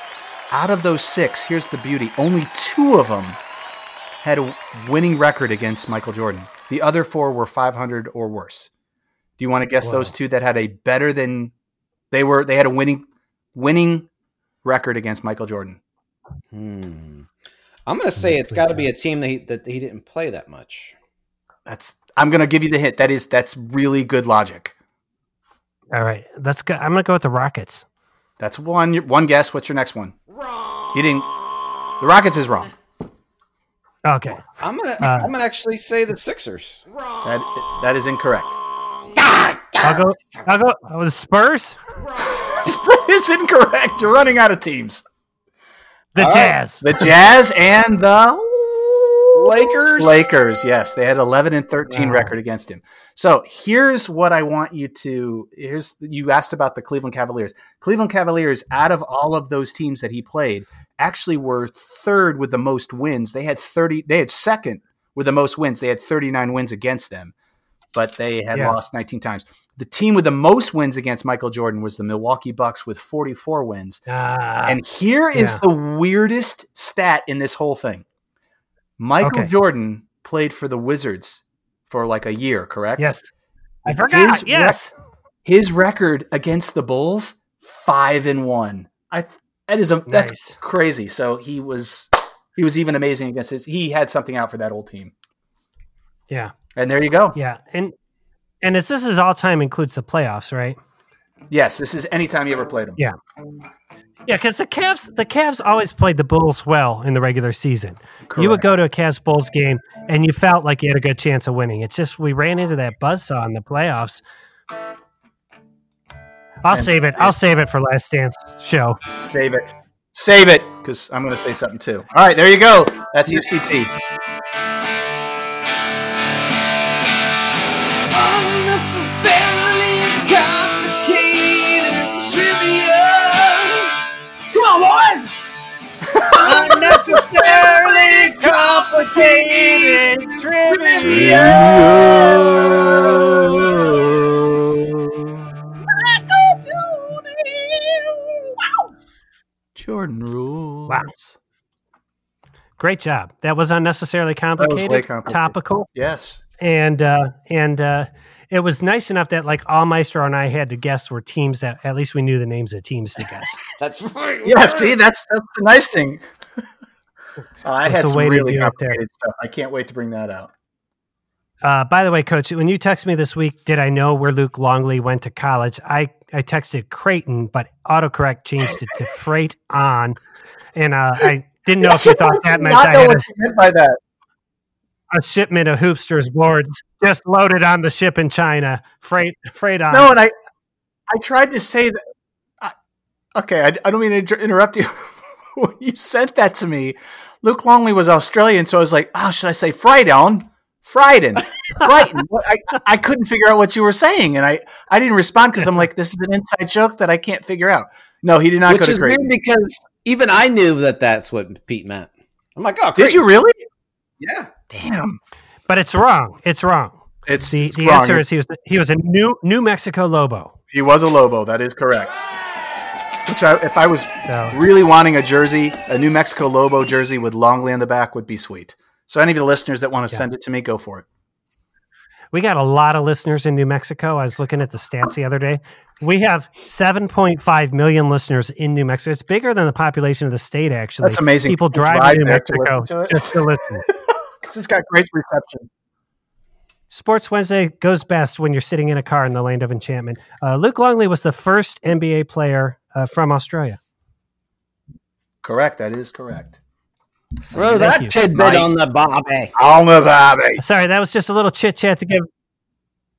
out of those six, here's the beauty: only two of them had a winning record against Michael Jordan. The other four were 500 or worse. Do you want to guess Wow. those two that had a better than they were? They had a winning winning record against Michael Jordan. Hmm. I'm going to say it's got to be a team that he, that he didn't play that much. That's I'm gonna give you the hit. That is that's really good logic. All right, let's go. I'm gonna go with the Rockets. That's one one guess. What's your next one? Wrong. You didn't. The Rockets is wrong. Okay. I'm gonna. Uh, I'm gonna actually say the Sixers. Wrong. That that is incorrect. I'll go. I'll go. Oh, the Spurs. [LAUGHS] it's incorrect. You're running out of teams. The All right. Jazz. The Jazz and the Lakers? Lakers, yes, they had 11 and 13 Wow. record against him. So here's what I want you to. Here's you asked about the Cleveland Cavaliers. Cleveland Cavaliers, out of all of those teams that he played, actually were third with the most wins. They had 30. They had second with the most wins. They had 39 wins against them, but they had Yeah. lost 19 times. The team with the most wins against Michael Jordan was the Milwaukee Bucks with 44 wins. Ah, And here is yeah. the weirdest stat in this whole thing. Michael Okay. Jordan played for the Wizards for like a year, correct? yes. I forgot. His yes. His record against the Bulls, five and one. I that is a that's crazy. So he was he was even amazing against his. He had something out for that old team. Yeah. And there you go. Yeah. And and as this is all time includes the playoffs, right? Yes, this is anytime you ever played them. Yeah. Yeah, because the Cavs the Cavs always played the Bulls well in the regular season. Correct. You would go to a Cavs Bulls game and you felt like you had a good chance of winning. It's just we ran into that buzzsaw in the playoffs. I'll and save it. I'll save it for last dance show. Save it. Save it, because I'm gonna say something too. All right, there you go. That's UCT. Unnecessary. Unnecessarily complicated Jordan rules. Wow. Great job. That was unnecessarily way complicated, complicated. topical, Yes. and uh, and uh, it was nice enough that like all Maestro and I had to guess were teams that at least we knew the names of teams to guess. [LAUGHS] That's right. Yeah, see, that's that's the nice thing. [LAUGHS] Uh, I had some really complicated stuff. I can't wait to bring that out. Uh, by the way, Coach, when you texted me this week, did I know where Luke Longley went to college? I, I texted Creighton, but autocorrect changed it to [LAUGHS] Freight on, and uh, I didn't know if you [LAUGHS] thought that meant I know had what a, you meant by that. a shipment of Hoopsters boards just loaded on the ship in China. Freight, Freight on. No, and I, I tried to say that. I, okay, I, I don't mean to inter- interrupt you. [LAUGHS] [LAUGHS] when you sent that to me, Luke Longley was Australian, so I was like, oh, should I say Frighton? Frighten, frighten. I, I couldn't figure out what you were saying, and I, I didn't respond because I'm like, this is an inside joke that I can't figure out. No, he did not Which go to is weird Creighton. because even I knew that that's what Pete meant. I'm like, oh, Did you really? Yeah. Damn, but it's wrong. It's wrong. it's The, it's the wrong. answer is he was he was a New New Mexico Lobo. he was a Lobo. That is correct. Which I, if I was So really wanting a jersey, a New Mexico Lobo jersey with Longley on the back would be sweet. So any of the listeners that want to Yeah. send it to me, go for it. we got a lot of listeners in New Mexico. I was looking at the stats the other day. We have 7.5 million listeners in New Mexico. It's bigger than the population of the state, actually. That's amazing. People drive, drive to New to Mexico listen to just to listen. [LAUGHS] Because it's got great reception. Sports Wednesday goes best when you're sitting in a car in the land of enchantment. Uh, Luke Longley was the first NBA player uh, from Australia. Correct. That is correct. Throw Thank that you. tidbit Mike. on the bobby. On the bobby. Sorry, that was just a little chit chat to give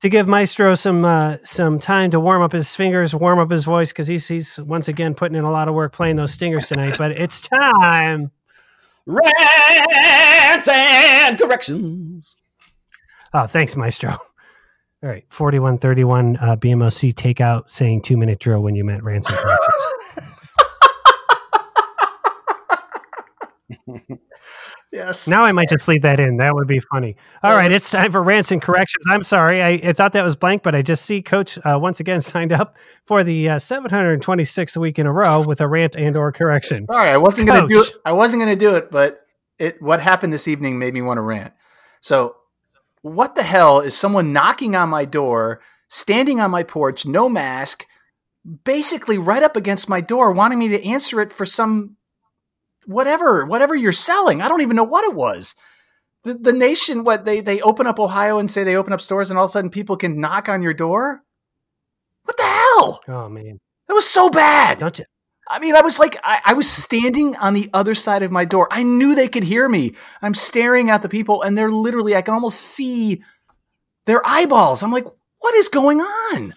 to give Maestro some uh, some time to warm up his fingers, warm up his voice because he's he's once again putting in a lot of work playing those stingers tonight. But it's time. Rants and corrections. Oh, thanks, Maestro. All right, forty-one thirty-one uh, BMOC takeout saying two-minute drill when you meant ransom [LAUGHS] Yes. now I might just leave that in. That would be funny. All right, it's time for rants and corrections. I'm sorry, I, I thought that was blank, but I just see Coach uh, once again [LAUGHS] signed up for the uh, 726th week in a row with a rant and or correction. Sorry, I wasn't going to do it. I wasn't going to do it, but it. What happened this evening made me want to rant. So, what the hell is someone knocking on my door, standing on my porch, no mask, basically right up against my door, wanting me to answer it for some whatever, whatever you're selling. I don't even know what it was. The, the nation, what they they open up Ohio and say they open up stores, and all of a sudden people can knock on your door. What the hell? Oh man, That was so bad. don't you? I mean, I was like, I, I was standing on the other side of my door. I knew they could hear me. I'm staring at the people, and they're literally, I can almost see their eyeballs. I'm like, what is going on?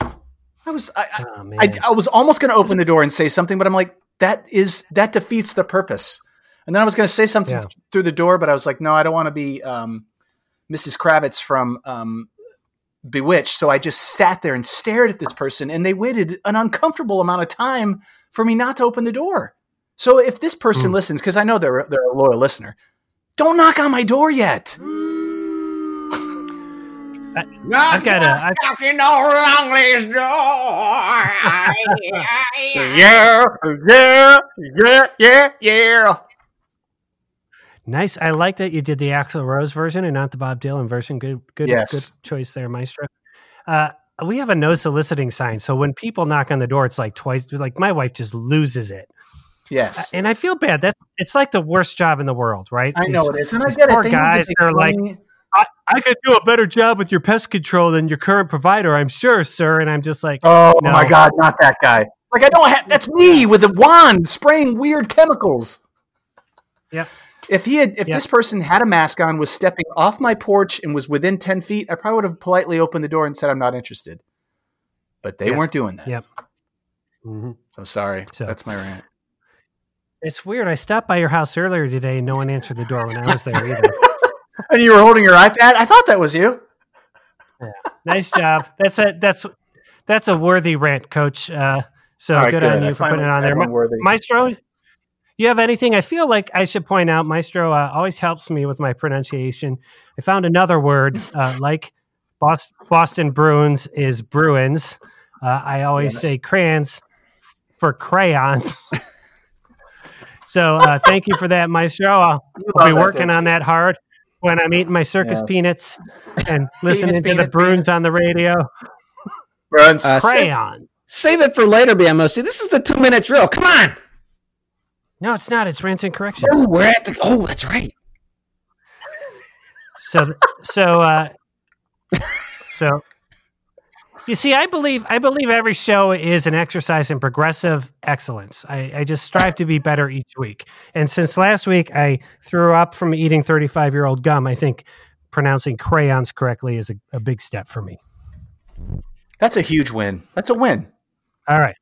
I was, I, Oh I, I was almost going to open the door and say something, but I'm like, that is that defeats the purpose. And then I was going to say something Yeah. through the door, but I was like, no, I don't want to be um, Mrs. Kravitz from um, Bewitched. So I just sat there and stared at this person, and they waited an uncomfortable amount of time for me not to open the door. So if this person Hmm. listens, because I know they're they're a loyal listener, don't knock on my door yet. I've got a. I've, Knocking on Longley's door. [LAUGHS] Yeah, yeah, yeah, yeah, yeah. nice. I like that you did the Axl Rose version and not the Bob Dylan version. Good, good, Yes. good choice there, Maestro. Uh, we have a no soliciting sign, so when people knock on the door, it's like twice. Like my wife just loses it. Yes, and I feel bad. That it's like the worst job in the world, right? I These- know it is, and I these get poor it. They guys that are like, money. I, I could do a better job with your pest control than your current provider, I'm sure, sir. And I'm just like, Oh No. my god, not that guy. Like I don't have that's me with a wand spraying weird chemicals. Yeah. If he had if Yep. this person had a mask on, was stepping off my porch and was within ten feet, I probably would have politely opened the door and said I'm not interested. But they Yep. weren't doing that. Yep. Mm-hmm. So sorry. So- That's my rant. it's weird. I stopped by your house earlier today and no one answered the door when I was there either. And you were holding your iPad? I thought that was you. nice job. That's a that's that's a worthy rant, Coach. Uh, so All right, good, good. on I you for putting it on there, had one Ma- worthy. Maestro. You have anything? I feel like I should point out, Maestro uh, always helps me with my pronunciation. I found another word uh, like Bos- Boston Bruins is Bruins. Uh, I always Yes. say crayons for crayons. [LAUGHS] so uh, thank you for that, Maestro. I'll, I'll be love that, working on that hard when I'm eating my circus Yeah. peanuts and [LAUGHS] listening to peanuts, the Bruins on the radio. Bruns. Uh, save, Crayon. save it for later, BMOC. This is the two minute drill. Come on. No, it's not. It's rants and corrections. Oh, we're at the. Oh, that's right. So, so, uh, [LAUGHS] so, you see, I believe, I believe every show is an exercise in progressive excellence. I, I just strive to be better each week. And since last week I threw up from eating 35 year old gum, I think pronouncing crayons correctly is a, a big step for me. That's a huge win. That's a win. All right.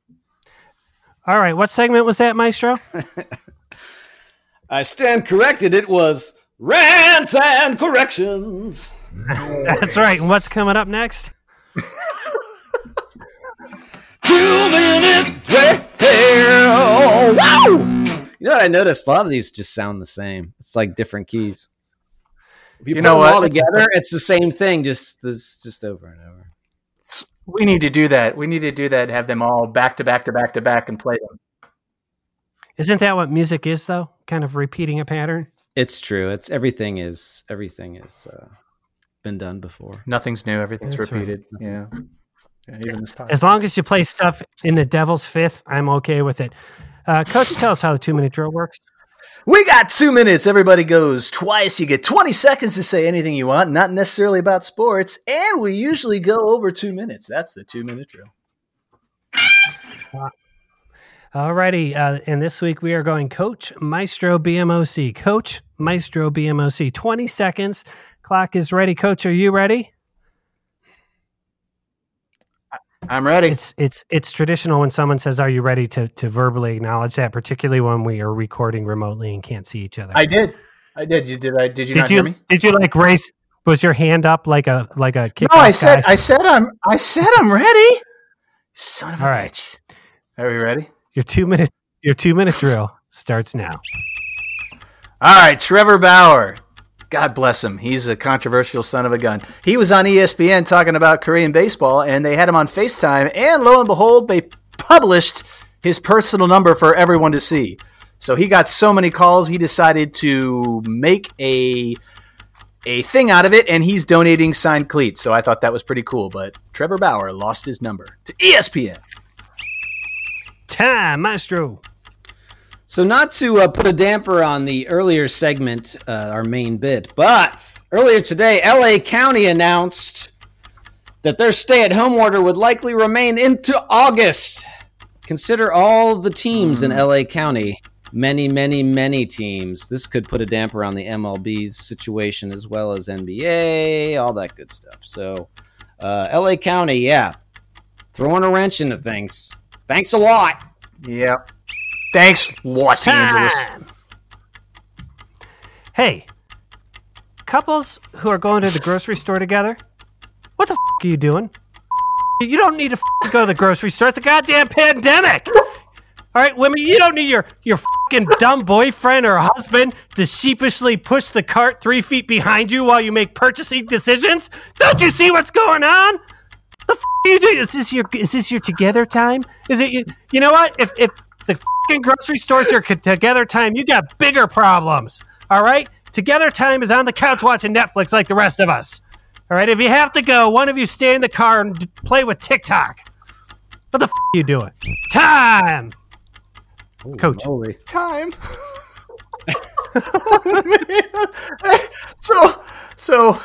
All right. What segment was that, Maestro? [LAUGHS] I stand corrected. It was rants and corrections. [LAUGHS] That's right. And what's coming up next? [LAUGHS] Two minute drill. Wow. You know what I noticed? A lot of these just sound the same. It's like different keys. If you, You put know them what? all together, it's the same thing, just this, just over and over. We need to do that. We need to do that. Have them all back to back to back to back and play them. Isn't that what music is, though? Kind of repeating a pattern? It's true. It's everything is everything is uh, been done before. Nothing's new. Everything's That's right. repeated. Yeah. Yeah, Even this podcast. As long as you play stuff in the devil's fifth, I'm okay with it. Uh, Coach, tell us how the two minute drill works. We got two minutes. Everybody goes twice. You get 20 seconds to say anything you want, not necessarily about sports. And we usually go over two minutes. That's the two minute drill. Alrighty, uh, and this week we are going Coach Maestro BMOC. Coach Maestro BMOC. 20 seconds. Clock is ready. Coach, are you ready? I'm ready. It's it's it's traditional when someone says, "Are you ready?" to to verbally acknowledge that, particularly when we are recording remotely and can't see each other. I did. I did. You did. I did. You did not you hear me? did you like raise? Was your hand up like a like a kick? No, I said. I said. I'm. I said I'm ready. Son of a All right. bitch. Are we ready? your two minute your two minute drill starts now. All right, Trevor Bauer. God bless him. He's a controversial son of a gun. He was on ESPN talking about Korean baseball, and they had him on FaceTime, and lo and behold, they published his personal number for everyone to see. So he got so many calls, he decided to make a a thing out of it, and he's donating signed cleats. So I thought that was pretty cool. But Trevor Bauer lost his number to ESPN. Time, Maestro. So, not to uh, put a damper on the earlier segment, uh, our main bit, but earlier today, LA County announced that their stay at home order would likely remain into August. Consider all the teams in LA County. Many, many, many teams. This could put a damper on the MLB's situation as well as NBA, all that good stuff. So, uh, LA County, yeah, throwing a wrench into things. Thanks a lot. Yeah. Thanks, Los Angeles. Hey, couples who are going to the grocery store together, what the f- are you doing? You don't need to f- go to the grocery store. It's a goddamn pandemic. All right, women, you don't need your your fucking dumb boyfriend or husband to sheepishly push the cart three feet behind you while you make purchasing decisions. Don't you see what's going on? The f- are you doing? Is this your is this your together time? Is it you? You know what? If if the fucking grocery store's your c- together time, you got bigger problems. All right, together time is on the couch watching Netflix like the rest of us. All right, if you have to go, one of you stay in the car and play with TikTok. What the f- are you doing? Time, Coach. Holy. time. [LAUGHS] [LAUGHS] so, so.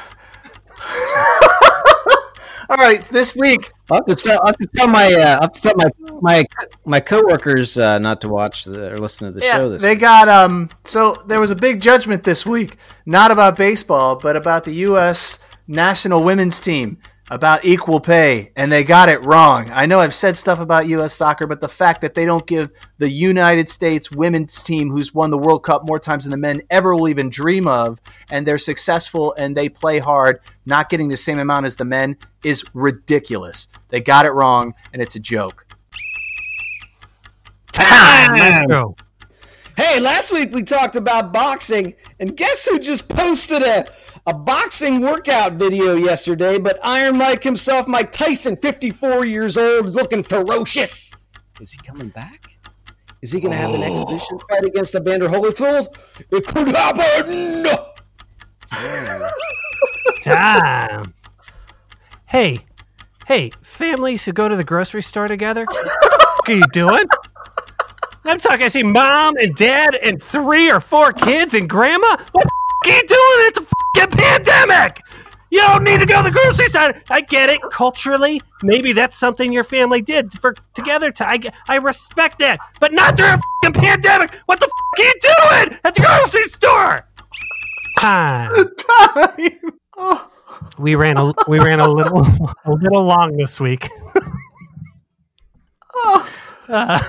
All right, this week. I'll have to tell, I'll have to tell my uh, I'll have to tell my my my coworkers uh, not to watch the, or listen to the Yeah, show this they week. got um. So there was a big judgment this week, not about baseball, but about the U.S. national women's team. About equal pay, and they got it wrong. I know I've said stuff about U.S. soccer, but the fact that they don't give the United States women's team, who's won the World Cup more times than the men ever will even dream of, and they're successful and they play hard, not getting the same amount as the men is ridiculous. They got it wrong, and it's a joke. Maestro. Hey, last week we talked about boxing, and guess who just posted a, a boxing workout video yesterday? But Iron Mike himself, Mike Tyson, 54 years old, is looking ferocious. Is he coming back? Is he going to have an oh. exhibition fight against Evander Holyfield? It could happen. [LAUGHS] Time. Hey, hey, families who go to the grocery store together, [LAUGHS] what are you doing? I'm talking, I see mom and dad and three or four kids and grandma. What the f- are you doing? It's a fucking pandemic. You don't need to go to the grocery store. I get it. Culturally, maybe that's something your family did for together. To, I, get- I respect that, but not during a fucking pandemic. What the fuck are you doing at the grocery store? Time. [LAUGHS] Time. Oh. We ran a we ran a little [LAUGHS] a little long this week. [LAUGHS] Uh,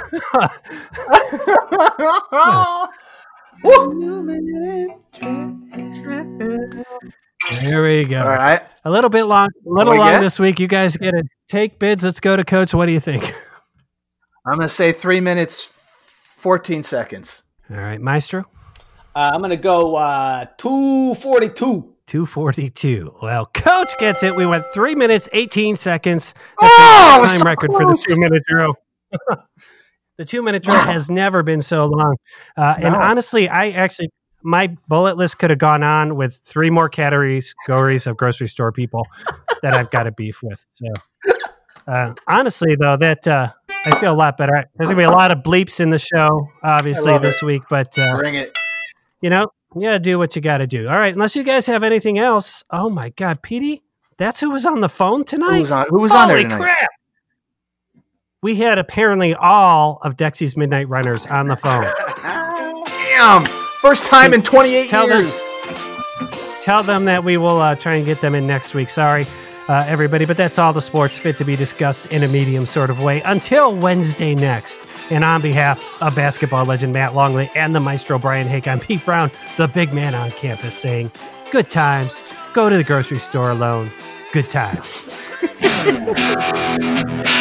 there we go. All right. A little bit long, a little long guess. this week. You guys get to take bids. Let's go to coach. What do you think? [LAUGHS] I'm going to say three minutes, 14 seconds. All right, Maestro. Uh, I'm going to go uh, 242. 242. Well, coach gets it. We went three minutes, 18 seconds. That's Oh, a time so record for the two minute drill. [LAUGHS] the two minute drill has never been so long. Uh, And honestly, I actually, my bullet list could have gone on with three more categories of grocery store people that I've got a beef with. So, uh, honestly, though, that uh, I feel a lot better. There's going to be a lot of bleeps in the show, obviously, this week, but. Uh, Bring it. you know, you gotta do what you gotta do. All right, unless you guys have anything else. Oh my God, Petey, that's who was on the phone tonight. Who was on, who was on there Holy tonight? crap! We had apparently all of Dexy's Midnight Runners on the phone. Damn. First time in 28 Tell them- years. Tell them that we will uh, try and get them in next week. Sorry, uh, everybody, but that's all the sports fit to be discussed in a medium sort of way until Wednesday next. And on behalf of basketball legend Matt Longley and the maestro Brian Hake, I'm Pete Brown, the big man on campus, saying, Good times. Go to the grocery store alone. Good times. [LAUGHS]